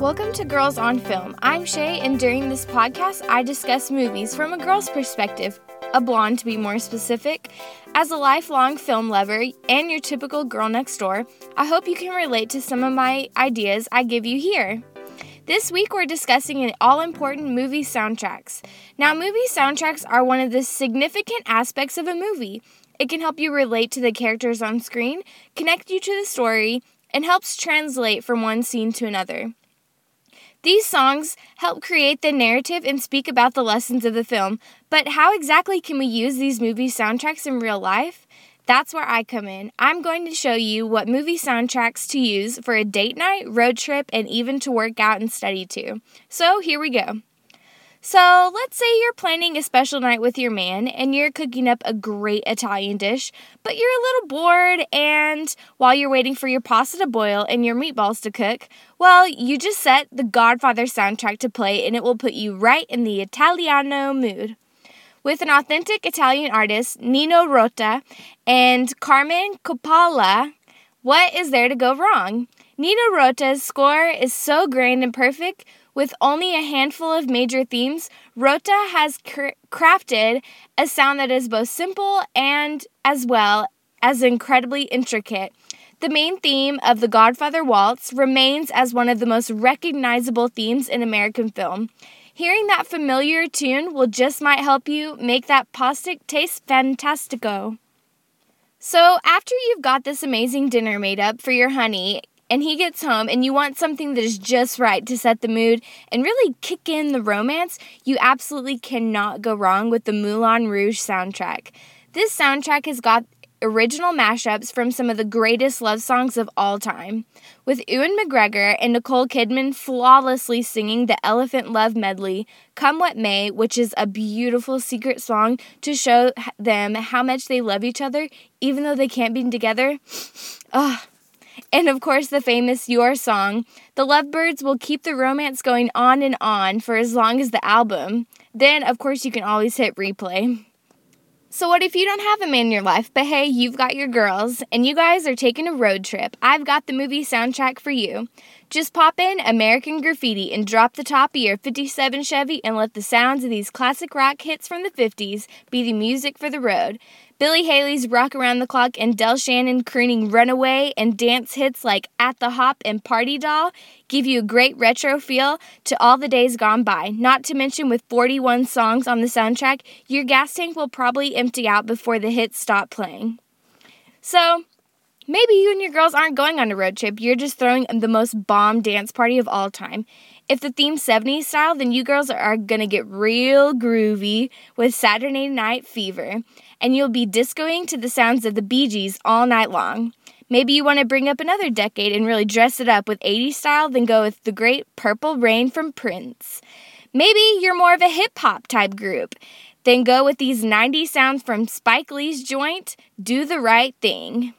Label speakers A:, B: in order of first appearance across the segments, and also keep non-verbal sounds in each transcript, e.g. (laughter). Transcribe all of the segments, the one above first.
A: Welcome to Girls on Film. I'm Shay, and during this podcast, I discuss movies from a girl's perspective, a blonde to be more specific. As a lifelong film lover and your typical girl next door, I hope you can relate to some of my ideas I give you here. This week, we're discussing an all important movie soundtracks. Now, movie soundtracks are one of the significant aspects of a movie. It can help you relate to the characters on screen, connect you to the story, and helps translate from one scene to another. These songs help create the narrative and speak about the lessons of the film, but how exactly can we use these movie soundtracks in real life? That's where I come in. I'm going to show you what movie soundtracks to use for a date night, road trip, and even to work out and study to. So here we go. So, let's say you're planning a special night with your man and you're cooking up a great Italian dish, but you're a little bored, and while you're waiting for your pasta to boil and your meatballs to cook, well, you just set the Godfather soundtrack to play and it will put you right in the Italiano mood. With an authentic Italian artist, Nino Rota, and Carmen Coppola, what is there to go wrong? Nino Rota's score is so grand and perfect with only a handful of major themes, Rota has cr- crafted a sound that is both simple and as well as incredibly intricate. The main theme of the Godfather Waltz remains as one of the most recognizable themes in American film. Hearing that familiar tune will just might help you make that postic taste fantastico. So, after you've got this amazing dinner made up for your honey, and he gets home and you want something that is just right to set the mood and really kick in the romance, you absolutely cannot go wrong with the Moulin Rouge soundtrack. This soundtrack has got original mashups from some of the greatest love songs of all time, with Ewan McGregor and Nicole Kidman flawlessly singing the Elephant Love medley, Come What May, which is a beautiful secret song to show them how much they love each other, even though they can't be together. Ugh. (sighs) Ah, And of course, the famous Your Song. The Lovebirds will keep the romance going on and on for as long as the album. Then, of course, you can always hit replay. So, what if you don't have a man in your life, but hey, you've got your girls, and you guys are taking a road trip? I've got the movie soundtrack for you. Just pop in American Graffiti and drop the top of your 57 Chevy and let the sounds of these classic rock hits from the 50s be the music for the road. Billy Haley's Rock Around the Clock and Del Shannon crooning Runaway and dance hits like At the Hop and Party Doll give you a great retro feel to all the days gone by. Not to mention, with 41 songs on the soundtrack, your gas tank will probably empty out before the hits stop playing. So, maybe you and your girls aren't going on a road trip, you're just throwing the most bomb dance party of all time. If the theme's 70s style, then you girls are gonna get real groovy with Saturday Night Fever and you'll be discoing to the sounds of the Bee Gees all night long. Maybe you want to bring up another decade and really dress it up with 80s style, then go with the great Purple Rain from Prince. Maybe you're more of a hip hop type group. Then go with these 90s sounds from Spike Lee's joint, Do the Right Thing.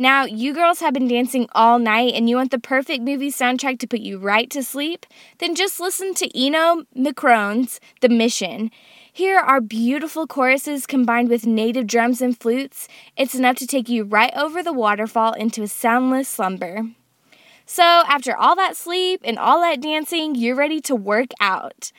A: Now, you girls have been dancing all night and you want the perfect movie soundtrack to put you right to sleep? Then just listen to Ennio Morricone's The Mission. Here are beautiful choruses combined with native drums and flutes. It's enough to take you right over the waterfall into a soundless slumber. So, after all that sleep and all that dancing, you're ready to work out.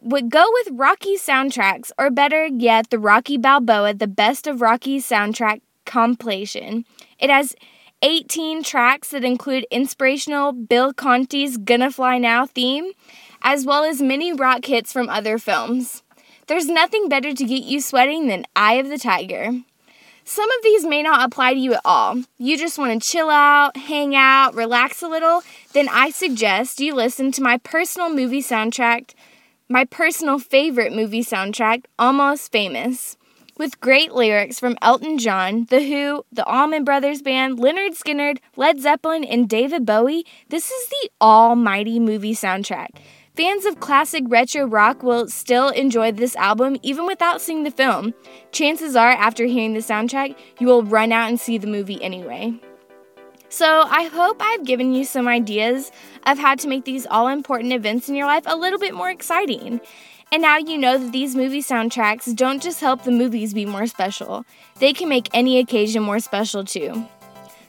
A: Would go with Rocky soundtracks, or better yet, the Rocky Balboa, the best of Rocky soundtrack compilation. It has 18 tracks that include inspirational Bill Conti's Gonna Fly Now theme, as well as many rock hits from other films. There's nothing better to get you sweating than Eye of the Tiger. Some of these may not apply to you at all. You just want to chill out, hang out, relax a little, then I suggest you listen to my personal movie soundtrack, my personal favorite movie soundtrack, Almost Famous. With great lyrics from Elton John, The Who, the Allman Brothers Band, Lynyrd Skynyrd, Led Zeppelin, and David Bowie, this is the almighty movie soundtrack. Fans of classic retro rock will still enjoy this album even without seeing the film. Chances are, after hearing the soundtrack, you will run out and see the movie anyway. So, I hope I've given you some ideas of how to make these all important events in your life a little bit more exciting. And now you know that these movie soundtracks don't just help the movies be more special, they can make any occasion more special too.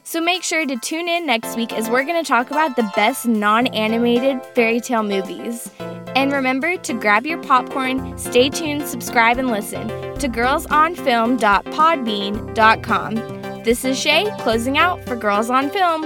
A: So make sure to tune in next week as we're going to talk about the best non animated fairy tale movies. And remember to grab your popcorn, stay tuned, subscribe, and listen to girlsonfilm.podbean.com. This is Shay closing out for Girls on Film.